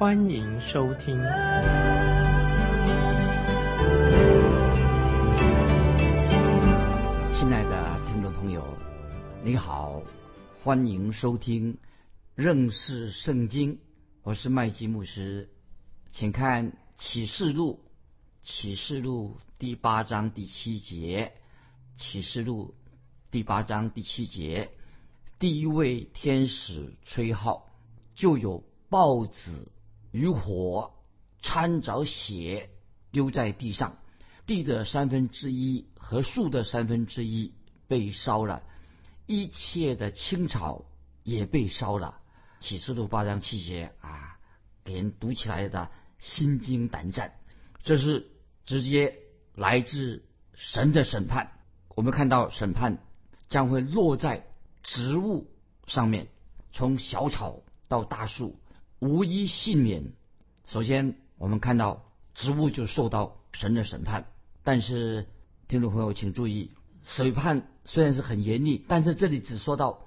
欢迎收听。亲爱的听众朋友，你好，欢迎收听认识圣经。我是麦基牧师，请看启示录，启示录第八章第七节。启示录第八章第七节，第一位天使吹号，就有豹子与火掺着血丢在地上，地的三分之一和树的三分之一被烧了，一切的青草也被烧了。启示录八章七节啊，给人读起来的心惊胆战，这是直接来自神的审判。我们看到审判将会落在植物上面，从小草到大树，无一幸免。首先，我们看到植物就受到神的审判。但是，听众朋友请注意，审判虽然是很严厉，但是这里只说到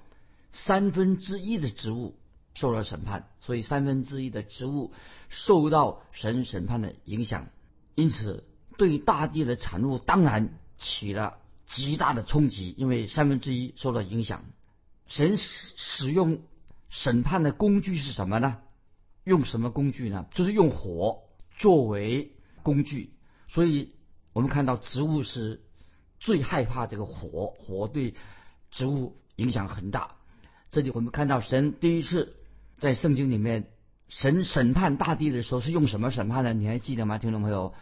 三分之一的植物受了审判，所以三分之一的植物受到神审判的影响，因此对大地的产物当然起了。极大的冲击，因为三分之一受到影响。神使使用审判的工具是什么呢？用什么工具呢？就是用火作为工具。所以我们看到植物是最害怕这个火，火对植物影响很大。这里我们看到神第一次在圣经里面，神审判大地的时候是用什么审判呢？你还记得吗，听众朋友？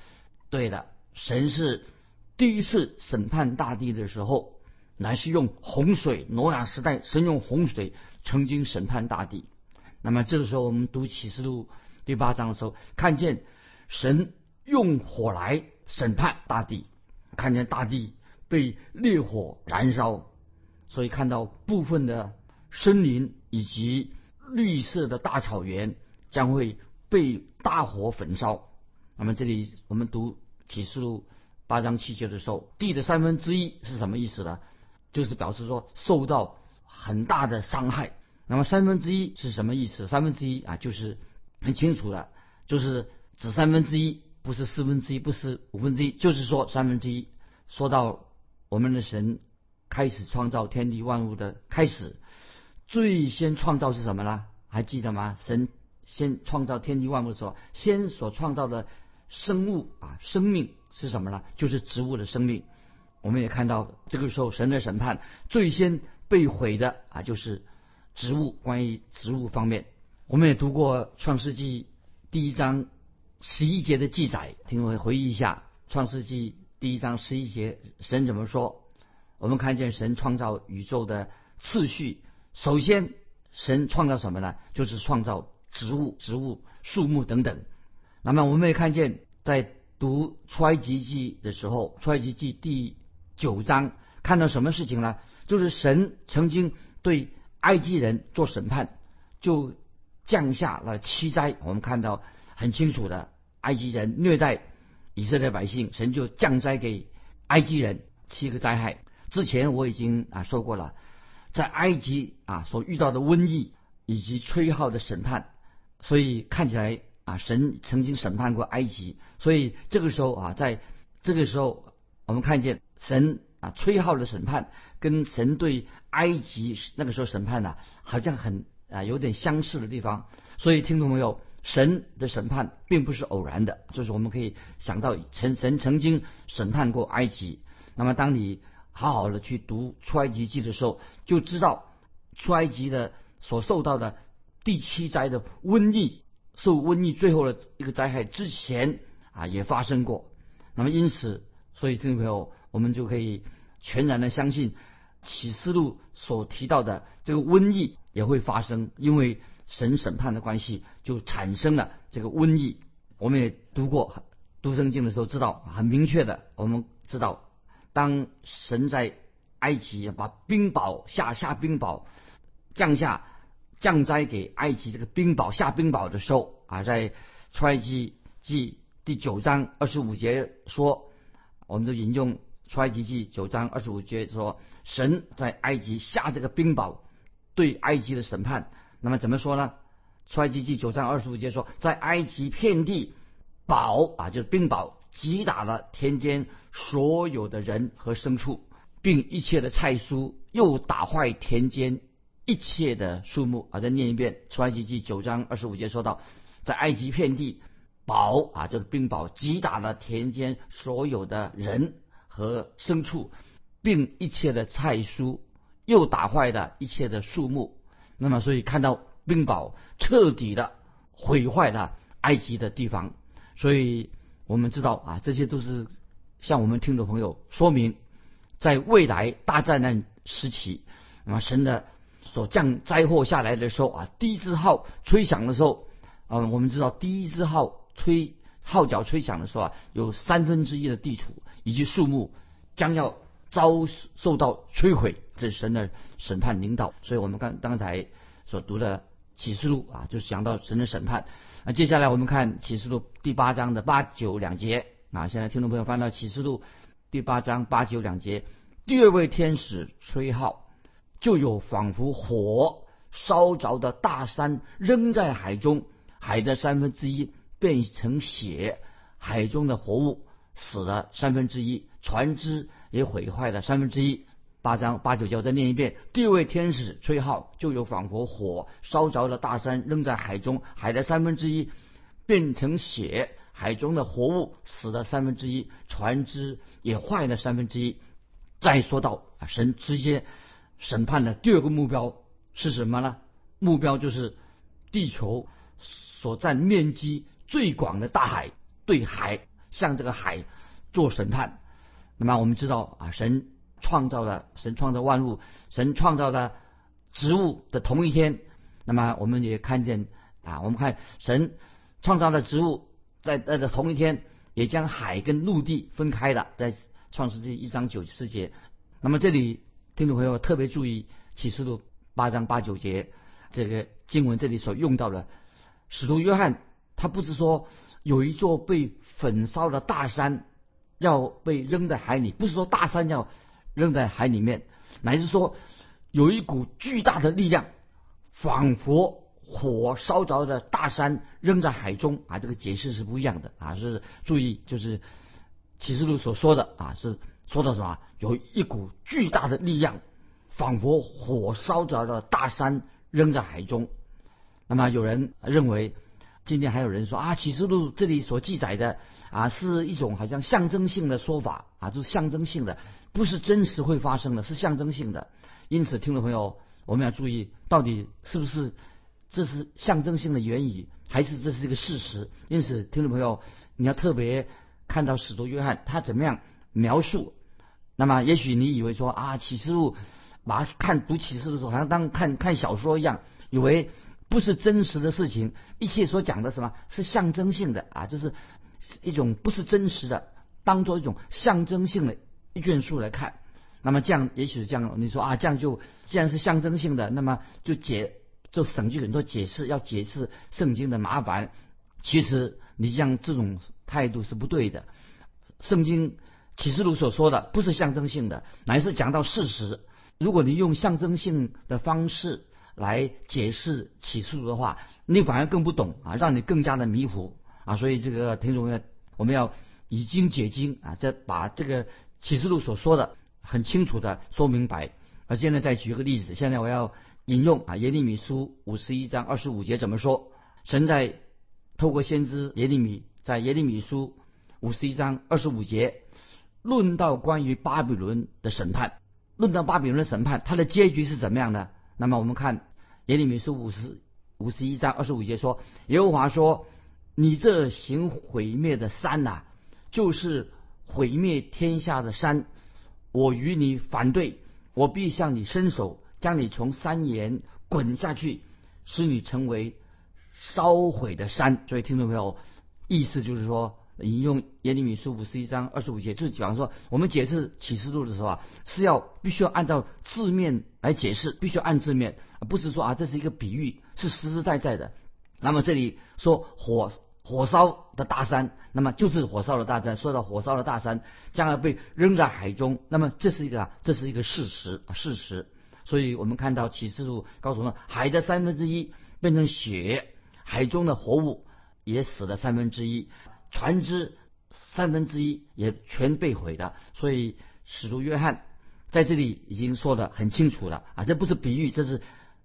对的，神是。第一次审判大地的时候，乃是用洪水。挪亚时代，神用洪水曾经审判大地。那么这个时候，我们读启示录第八章的时候，看见神用火来审判大地，看见大地被烈火燃烧，所以看到部分的森林以及绿色的大草原将会被大火焚烧。那么这里我们读启示录。八章七节的时候，地的三分之一是什么意思呢？就是表示说受到很大的伤害。那么三分之一是什么意思？三分之一啊，就是很清楚的，就是指三分之一，不是四分之一，不是五分之一，就是说三分之一。说到我们的神开始创造天地万物的开始，最先创造是什么呢？还记得吗？神先创造天地万物的时候，先所创造的生物啊，生命。是什么呢？就是植物的生命。我们也看到，这个时候神的审判最先被毁的啊，就是植物。关于植物方面，我们也读过创世纪第一章十一节的记载，听我回忆一下创世纪第一章十一节，神怎么说？我们看见神创造宇宙的次序，首先神创造什么呢？就是创造植物、植物、树木等等。那么我们也看见在。读出埃及记的时候，出埃及记第九章看到什么事情呢？就是神曾经对埃及人做审判，就降下了七灾。我们看到很清楚的，埃及人虐待以色列百姓，神就降灾给埃及人七个灾害。之前我已经啊说过了，在埃及啊所遇到的瘟疫以及吹号的审判，所以看起来。啊，神曾经审判过埃及，所以这个时候啊，在这个时候，我们看见神啊吹号的审判，跟神对埃及那个时候审判呢，好像很啊有点相似的地方。所以听懂没有？神的审判并不是偶然的，就是我们可以想到，神神曾经审判过埃及。那么，当你好好的去读出埃及记的时候，就知道出埃及的所受到的第七灾的瘟疫。受瘟疫最后的一个灾害之前啊，也发生过。那么因此，所以听众朋友，我们就可以全然的相信启示录所提到的这个瘟疫也会发生，因为神审判的关系，就产生了这个瘟疫。我们也读过读圣经的时候知道很明确的，我们知道当神在埃及把冰雹下下冰雹降下降灾给埃及这个冰雹下冰雹的时候啊，在出埃及记第九章二十五节说，我们就引用出埃及记九章二十五节说，神在埃及下这个冰雹对埃及的审判。那么怎么说呢？出埃及记九章二十五节说，在埃及遍地雹啊，就是冰雹击打了田间所有的人和牲畜，并一切的菜蔬，又打坏田间一切的树木啊。再念一遍，出埃及记九章二十五节说到，在埃及遍地雹啊，就是冰雹击打了田间所有的人和牲畜，并一切的菜蔬，又打坏了一切的树木。那么，所以看到冰雹彻底的毁坏了埃及的地方，所以我们知道啊，这些都是向我们听众朋友说明，在未来大灾难时期，那么神的所降灾祸下来的时候啊，第一支号吹响的时候，啊，我们知道第一支号吹号角吹响的时候啊，有三分之一的地图以及树木将要。遭受到摧毁，这是神的审判领导。所以我们刚刚才所读的启示录啊，就是讲到神的审判。那接下来我们看启示录第八章的八九两节啊。现在听众朋友翻到启示录第八章八九两节，第二位天使吹号，就有仿佛火烧着的大山扔在海中，海的三分之一变成血，海中的活物死了三分之一。船只也毁坏了三分之一。八章八九节，我再念一遍：第二位天使吹号，就有仿佛火烧着了大山，扔在海中，海的三分之一变成血，海中的活物死了三分之一，船只也坏了三分之一。再说到，神直接审判的第二个目标是什么呢？目标就是地球所占面积最广的大海，对海向这个海做审判。那么我们知道啊，神创造了神创造万物，神创造了植物的同一天。那么我们也看见啊，我们看神创造了植物，在在的同一天，也将海跟陆地分开了，在创世纪一章九十节。那么这里听众朋友特别注意启示录八章八九节这个经文，这里所用到的使徒约翰，他不是说有一座被焚烧的大山。要被扔在海里，不是说大山要扔在海里面，乃是说有一股巨大的力量，仿佛火烧着的大山扔在海中啊。这个解释是不一样的啊，是注意就是启示录所说的啊，是说的什么？有一股巨大的力量，仿佛火烧着的大山扔在海中。那么有人认为。今天还有人说啊，启示录这里所记载的啊，是一种好像象征性的说法啊，就是象征性的，不是真实会发生的，是象征性的。因此，听众朋友，我们要注意，到底是不是这是象征性的言语，还是这是一个事实？因此，听众朋友，你要特别看到使徒约翰他怎么样描述。那么，也许你以为说啊，启示录把看读启示录的时候，好像当看看小说一样，以为。不是真实的事情，一切所讲的什么是象征性的啊？就是一种不是真实的，当做一种象征性的一卷书来看。那么这样，也许这样，你说啊，这样就既然是象征性的，那么就解就省去很多解释，要解释圣经的麻烦。其实你像这种态度是不对的。圣经启示录所说的不是象征性的，乃是讲到事实。如果你用象征性的方式，来解释启示录的话，你反而更不懂啊，让你更加的迷糊啊。所以这个听众要我们要以经解经啊，再把这个启示录所说的很清楚的说明白。而现在再举个例子，现在我要引用啊耶利米书五十一章二十五节怎么说？神在透过先知耶利米在耶利米书五十一章二十五节论到关于巴比伦的审判，论到巴比伦的审判，它的结局是怎么样的？那么我们看耶利米书五十五十一章二十五节说：“耶和华说，你这行毁灭的山呐，就是毁灭天下的山。我与你反对，我必向你伸手，将你从山岩滚下去，使你成为烧毁的山。”所以听众朋友，意思就是说，引用耶利米书五十一章二十五节，就是比方说，我们解释启示录的时候啊，是要必须要按照字面来解释，必须按字面，不是说啊这是一个比喻，是实实在在的。那么这里说火火烧的大山，那么就是火烧的大山。说到火烧的大山将要被扔在海中，那么这是一个这是一个事实事实。所以我们看到启示录告诉我们，海的三分之一变成血，海中的活物也死了三分之一，船只三分之一也全被毁了。所以使徒约翰在这里已经说的很清楚了啊，这不是比喻，这是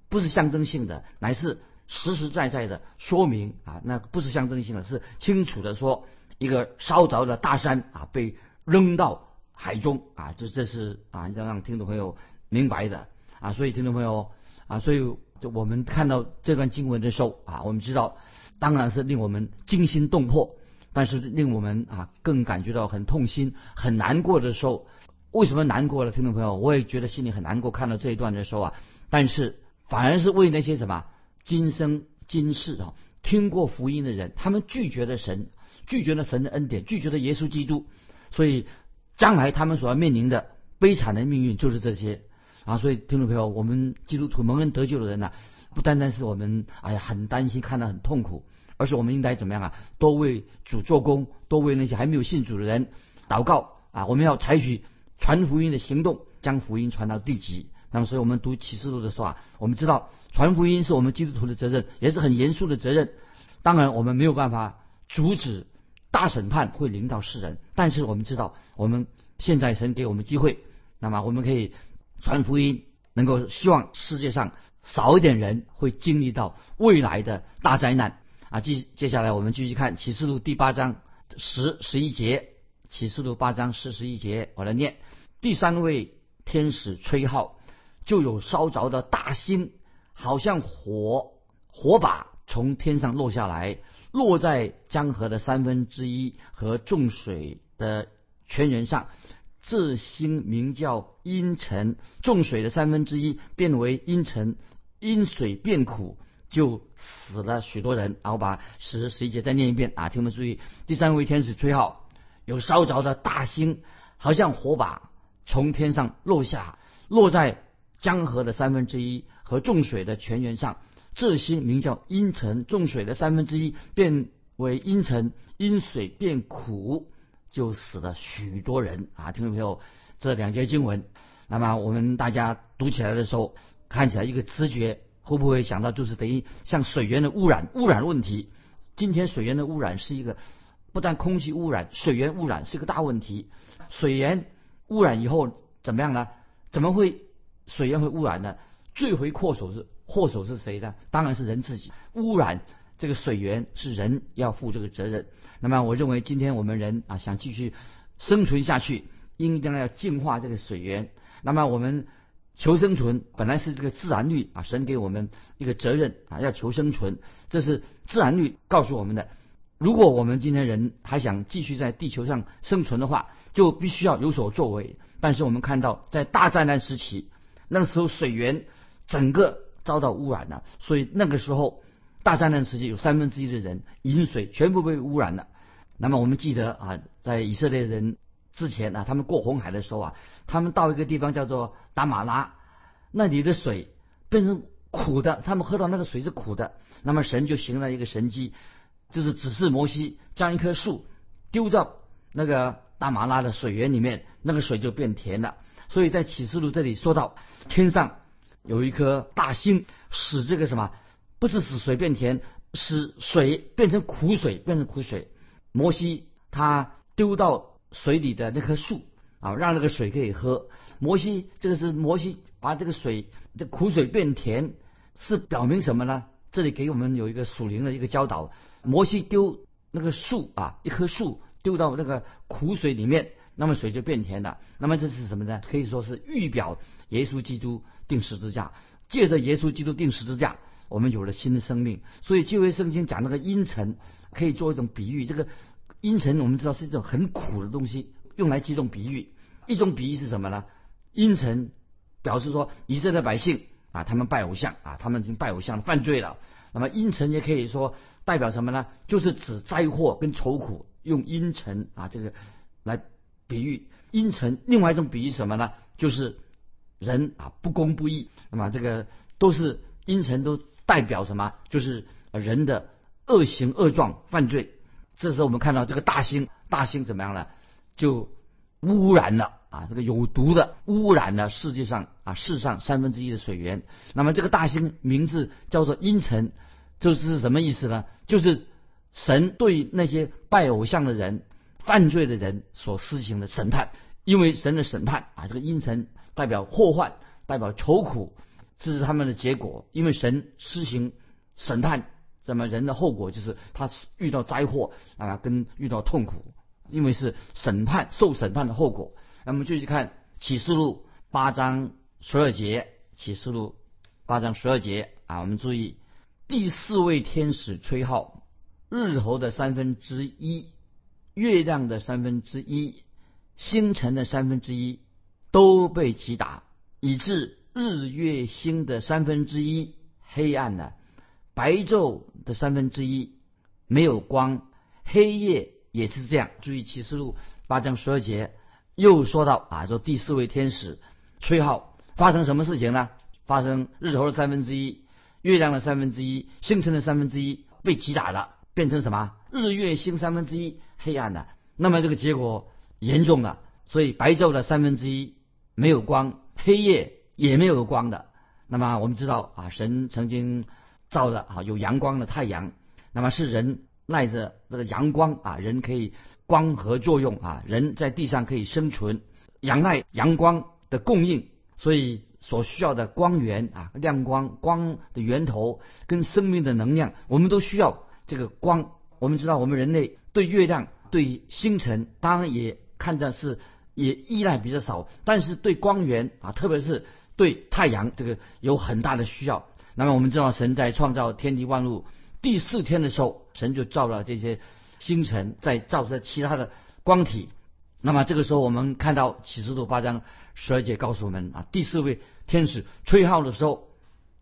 不是象征性的，乃是实实在在的说明啊，那不是象征性的，是清楚的说一个烧着的大山啊被扔到海中啊，这这是啊要让听众朋友明白的。啊，所以听众朋友啊，所以就我们看到这段经文的时候啊，我们知道，当然是令我们惊心动魄，但是令我们啊更感觉到很痛心、很难过的时候，为什么难过了？听众朋友，我也觉得心里很难过，看到这一段的时候啊，但是反而是为那些什么今生今世啊听过福音的人，他们拒绝了神，拒绝了神的恩典，拒绝了耶稣基督，所以将来他们所要面临的悲惨的命运就是这些。啊，所以听众朋友，我们基督徒蒙恩得救的人呢，不单单是我们哎呀很担心，看得很痛苦，而是我们应该怎么样啊？多为主做工，多为那些还没有信主的人祷告啊！我们要采取传福音的行动，将福音传到地极。那么，所以我们读启示录的时候啊，我们知道传福音是我们基督徒的责任，也是很严肃的责任。当然，我们没有办法阻止大审判会临到世人，但是我们知道，我们现在神给我们机会，那么我们可以。传福音，能够希望世界上少一点人会经历到未来的大灾难啊！接接下来我们继续看启示录第八章十十一节，启示录八章四十一节，我来念：第三位天使吹号，就有烧着的大星，好像火火把从天上落下来，落在江河的三分之一和众水的泉源上。这星名叫阴沉，重水的三分之一变为阴沉，阴水变苦，就死了许多人。然后把十十一节再念一遍啊，听我们注意。第三位天使吹号，有烧着的大星，好像火把从天上落下，落在江河的三分之一和重水的泉源上。这星名叫阴沉，重水的三分之一变为阴沉，阴水变苦。就死了许多人啊！听众朋友，这两节经文，那么我们大家读起来的时候，看起来一个直觉会不会想到，就是等于像水源的污染、污染问题。今天水源的污染是一个不但空气污染，水源污染是个大问题。水源污染以后怎么样呢？怎么会水源会污染呢？罪魁祸首是祸首是谁呢？当然是人自己污染。这个水源是人要负这个责任。那么，我认为今天我们人啊想继续生存下去，应当要净化这个水源。那么，我们求生存本来是这个自然律啊，神给我们一个责任啊，要求生存，这是自然律告诉我们的。如果我们今天人还想继续在地球上生存的话，就必须要有所作为。但是我们看到，在大灾难时期，那时候水源整个遭到污染了，所以那个时候。大灾难时期，有三分之一的人饮水全部被污染了。那么我们记得啊，在以色列人之前啊，他们过红海的时候啊，他们到一个地方叫做达马拉，那里的水变成苦的，他们喝到那个水是苦的。那么神就行了一个神迹，就是指示摩西将一棵树丢到那个大马拉的水源里面，那个水就变甜了。所以在启示录这里说到，天上有一颗大星，使这个什么？不是使水变甜，使水变成苦水，变成苦水。摩西他丢到水里的那棵树啊，让那个水可以喝。摩西这个是摩西把这个水的苦水变甜，是表明什么呢？这里给我们有一个属灵的一个教导。摩西丢那个树啊，一棵树丢到那个苦水里面，那么水就变甜了。那么这是什么呢？可以说是预表耶稣基督定十字架，借着耶稣基督定十字架。我们有了新的生命，所以旧约圣经讲那个阴沉，可以做一种比喻。这个阴沉我们知道是一种很苦的东西，用来几种比喻。一种比喻是什么呢？阴沉表示说以色列百姓啊，他们拜偶像啊，他们已经拜偶像犯罪了。那么阴沉也可以说代表什么呢？就是指灾祸跟愁苦，用阴沉啊这个来比喻阴沉。另外一种比喻什么呢？就是人啊不公不义。那么这个都是阴沉，都代表什么？就是人的恶行恶状犯罪。这时候我们看到这个大星，大星怎么样了？就污染了啊，这个有毒的污染了世界上啊世上三分之一的水源。那么这个大星名字叫做阴沉，就是什么意思呢？就是神对那些拜偶像的人、犯罪的人所施行的审判。因为神的审判啊，这个阴沉代表祸患，代表愁苦，这是他们的结果。因为神施行审判，那么人的后果就是他遇到灾祸啊，跟遇到痛苦。因为是审判受审判的后果，那么继续看启示录八章十二节。启示录八章十二节啊，我们注意第四位天使吹号，日头的三分之一、月亮的三分之一、星辰的三分之一都被击打，以致日月星的三分之一黑暗的，白昼的三分之一没有光，黑夜。也是这样，注意启示录八章十二节又说到啊，说第四位天使吹号，发生什么事情呢？发生日头的三分之一、月亮的三分之一、星辰的三分之一被击打了，变成什么？日月星三分之一黑暗的。那么这个结果严重了，所以白昼的三分之一没有光，黑夜也没有光的。那么我们知道啊，神曾经造的啊有阳光的太阳，那么是人。赖着这个阳光啊，人可以光合作用啊，人在地上可以生存，仰赖阳光的供应，所以所需要的光源啊，亮光光的源头跟生命的能量，我们都需要这个光。我们知道，我们人类对月亮、对星辰，当然也看着是也依赖比较少，但是对光源啊，特别是对太阳这个有很大的需要。那么我们知道，神在创造天地万物。第四天的时候，神就造了这些星辰，在照射其他的光体。那么这个时候，我们看到启示录八章十二节告诉我们啊，第四位天使吹号的时候，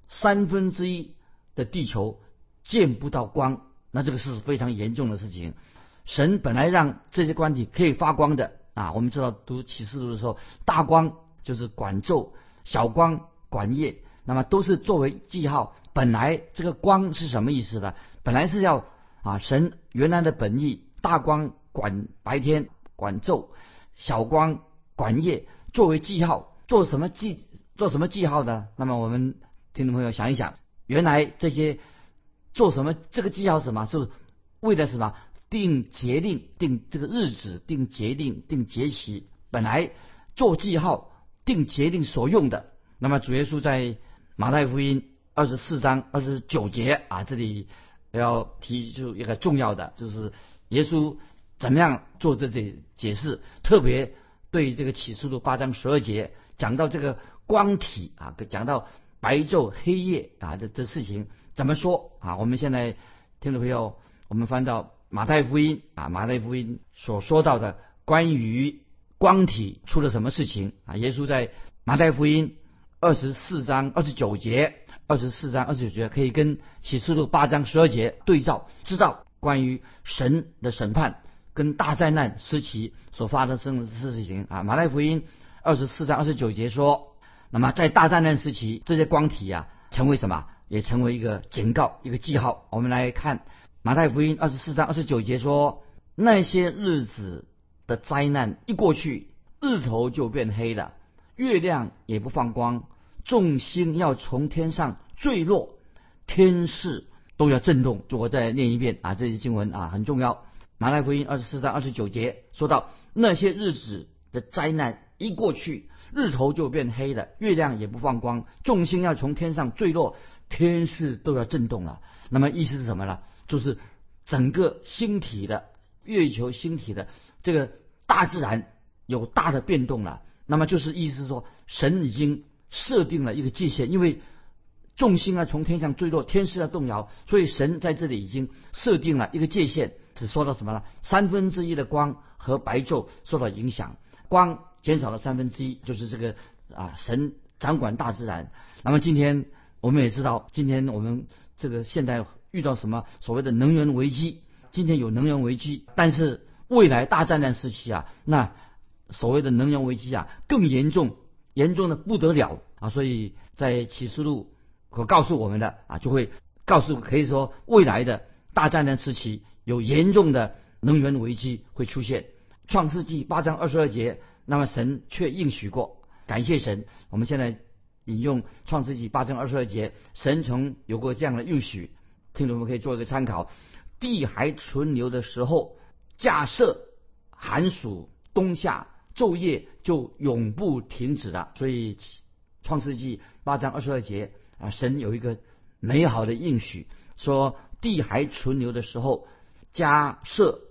三分之一的地球见不到光，那这个是非常严重的事情。神本来让这些光体可以发光的啊，我们知道读启示录的时候，大光就是管昼，小光管夜。那么都是作为记号。本来这个光是什么意思呢？本来是要啊，神原来的本意，大光管白天管昼，小光管夜，作为记号。做什么记？做什么记号呢？那么我们听众朋友想一想，原来这些做什么？这个记号什么？是为了什么？定节令，定这个日子，定节令，定节期。本来做记号、定节令所用的。那么主耶稣在。马太福音二十四章二十九节啊，这里要提出一个重要的，就是耶稣怎么样做这些解释，特别对这个启示录八章十二节讲到这个光体啊，讲到白昼黑夜啊的这事情怎么说啊？我们现在听众朋友，我们翻到马太福音啊，马太福音所说到的关于光体出了什么事情啊？耶稣在马太福音。二十四章二十九节，二十四章二十九节可以跟启示录八章十二节对照，知道关于神的审判跟大灾难时期所发生的事情啊。马太福音二十四章二十九节说，那么在大灾难时期，这些光体啊成为什么？也成为一个警告，一个记号。我们来看马太福音二十四章二十九节说，那些日子的灾难一过去，日头就变黑了，月亮也不放光。众星要从天上坠落，天势都要震动。就我再念一遍啊，这些经文啊很重要。马来福音二十四章二十九节说到，那些日子的灾难一过去，日头就变黑了，月亮也不放光，众星要从天上坠落，天势都要震动了。那么意思是什么呢？就是整个星体的月球星体的这个大自然有大的变动了。那么就是意思说，神已经。设定了一个界限，因为众星啊从天上坠落，天势要动摇，所以神在这里已经设定了一个界限。只说到什么呢？三分之一的光和白昼受到影响，光减少了三分之一，就是这个啊，神掌管大自然。那么今天我们也知道，今天我们这个现在遇到什么所谓的能源危机？今天有能源危机，但是未来大战争时期啊，那所谓的能源危机啊更严重，严重的不得了啊！所以在启示录所告诉我们的啊，就会告诉可以说未来的大战争时期有严重的能源危机会出现。创世纪八章二十二节，那么神却应许过，感谢神。我们现在引用创世纪八章二十二节，神曾有过这样的应许，听众们可以做一个参考。地还存留的时候，假设寒暑冬夏昼夜就永不停止了。所以创世纪八章二十二节啊，神有一个美好的应许，说地还存留的时候，假设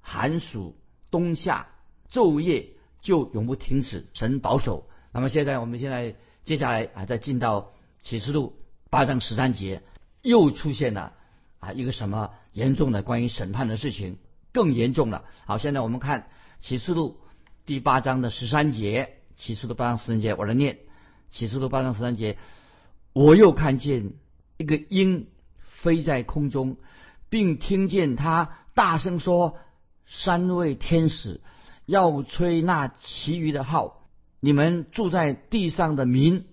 寒暑。冬夏昼夜就永不停止，神保守。那么现在我们现在接下来啊，再进到启示录八章十三节，又出现了啊一个什么严重的关于审判的事情，更严重了。好，现在我们看启示录第八章的十三节，启示录八章十三节，我来念启示录八章十三节，我又看见一个鹰飞在空中，并听见他大声说。三位天使要吹那其余的号，你们住在地上的民，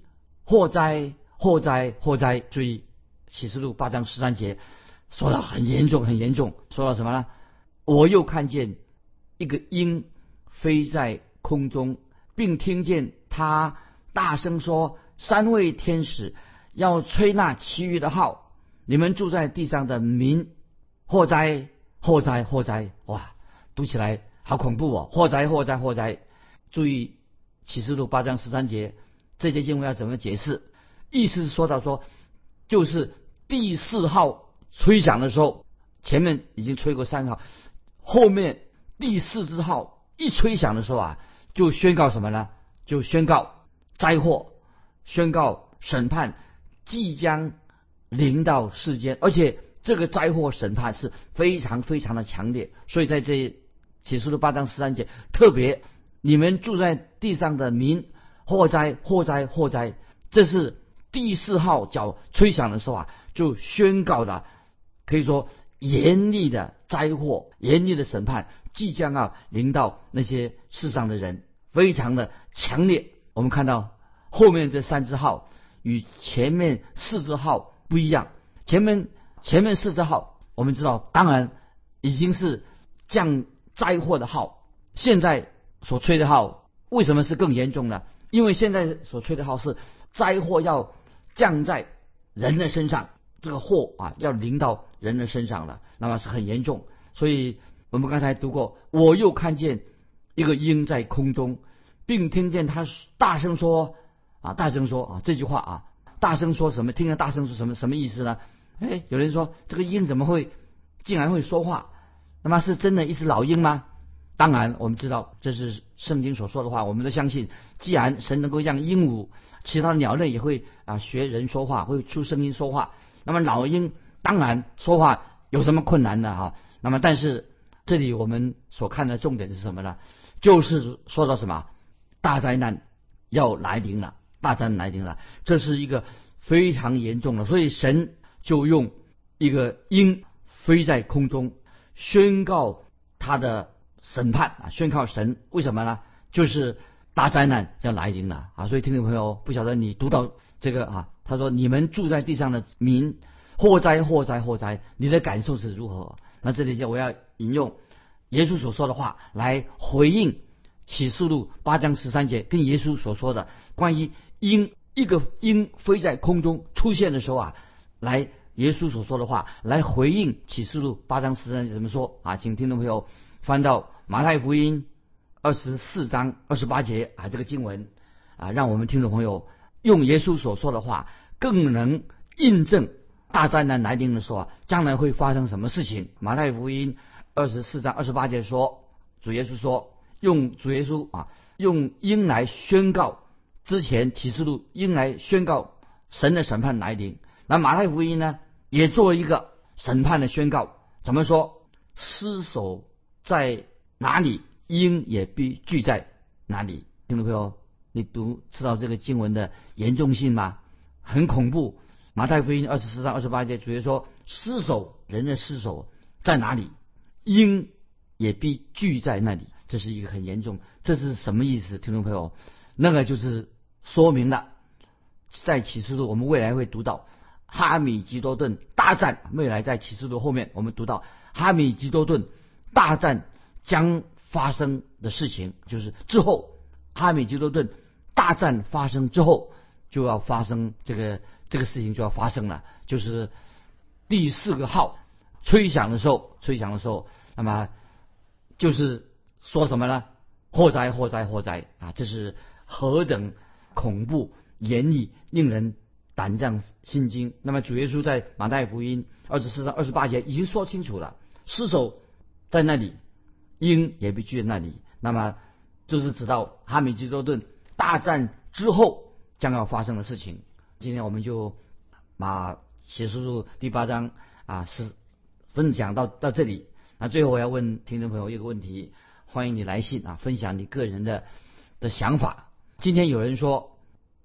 祸灾祸灾祸灾！注意启示录八章十三节说的很严重，很严重。说到什么呢？我又看见一个鹰飞在空中，并听见他大声说：“三位天使要吹那其余的号，你们住在地上的民，祸灾祸灾祸灾！”哇！读起来好恐怖哦！祸灾，祸灾，祸灾！注意启示录八章十三节，这节经文要怎么解释？意思是说到说，就是第四号吹响的时候，前面已经吹过三号，后面第四只号一吹响的时候啊，就宣告什么呢？就宣告灾祸，宣告审判即将临到世间，而且这个灾祸审判是非常非常的强烈，所以在这。启示录八章十三节，特别你们住在地上的民，祸灾祸灾祸灾，这是第四号角吹响的时候啊，就宣告的，可以说严厉的灾祸、严厉的审判即将啊临到那些世上的人，非常的强烈。我们看到后面这三只号与前面四只号不一样，前面前面四只号我们知道，当然已经是降。灾祸的号，现在所吹的号为什么是更严重呢？因为现在所吹的号是灾祸要降在人的身上，这个祸啊要临到人的身上了，那么是很严重。所以我们刚才读过，我又看见一个鹰在空中，并听见他大声说啊，大声说啊，这句话啊，大声说什么？听见大声说什么？什么意思呢？哎，有人说这个鹰怎么会竟然会说话？那么是真的一只老鹰吗？当然，我们知道这是圣经所说的话，我们都相信。既然神能够让鹦鹉、其他鸟类也会啊学人说话，会出声音说话，那么老鹰当然说话有什么困难的哈？那么但是这里我们所看的重点是什么呢？就是说到什么大灾难要来临了，大灾难来临了，这是一个非常严重的，所以神就用一个鹰飞在空中。宣告他的审判啊！宣告神为什么呢？就是大灾难要来临了啊！所以听众朋友，不晓得你读到这个啊，他说你们住在地上的民，祸灾祸灾祸灾，你的感受是如何？那这里就我要引用耶稣所说的话来回应启示录八章十三节跟耶稣所说的关于鹰一个鹰飞在空中出现的时候啊，来。耶稣所说的话来回应启示录八章十三节怎么说啊？请听众朋友翻到马太福音二十四章二十八节啊，这个经文啊，让我们听众朋友用耶稣所说的话，更能印证大灾难来临的时候啊，将来会发生什么事情。马太福音二十四章二十八节说，主耶稣说，用主耶稣啊，用鹰来宣告之前启示录鹰来宣告神的审判来临。那马太福音呢？也做一个审判的宣告，怎么说？尸首在哪里，鹰也必聚在哪里。听众朋友，你读知道这个经文的严重性吗？很恐怖。马太福音二十四章二十八节，主耶稣说：“尸首，人的尸首在哪里，鹰也必聚在那里。”这是一个很严重，这是什么意思？听众朋友，那个就是说明了，在启示录我们未来会读到哈米吉多顿大战，未来在启示录后面我们读到哈米吉多顿大战将发生的事情，就是之后哈米吉多顿大战发生之后就要发生这个这个事情就要发生了，就是第四个号吹响的时候，吹响的时候，那么就是。说什么呢？祸灾，祸灾，祸灾啊！这是何等恐怖、严厉、令人胆战心惊。那么主耶稣在马太福音二十四章二十八节已经说清楚了：尸首在那里，鹰也被聚在那里。那么就是直到哈米吉多顿大战之后将要发生的事情。今天我们就把启示录第八章啊是分享到到这里。那最后我要问听众朋友一个问题。欢迎你来信啊，分享你个人的的想法。今天有人说，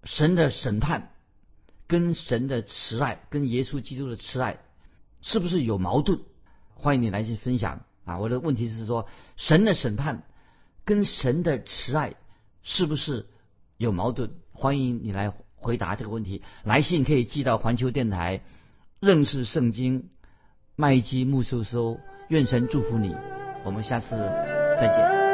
神的审判跟神的慈爱，跟耶稣基督的慈爱，是不是有矛盾？欢迎你来信分享啊。我的问题是说，神的审判跟神的慈爱是不是有矛盾？欢迎你来回答这个问题。来信可以寄到环球电台，认识圣经麦基木收收。愿神祝福你。我们下次。再见。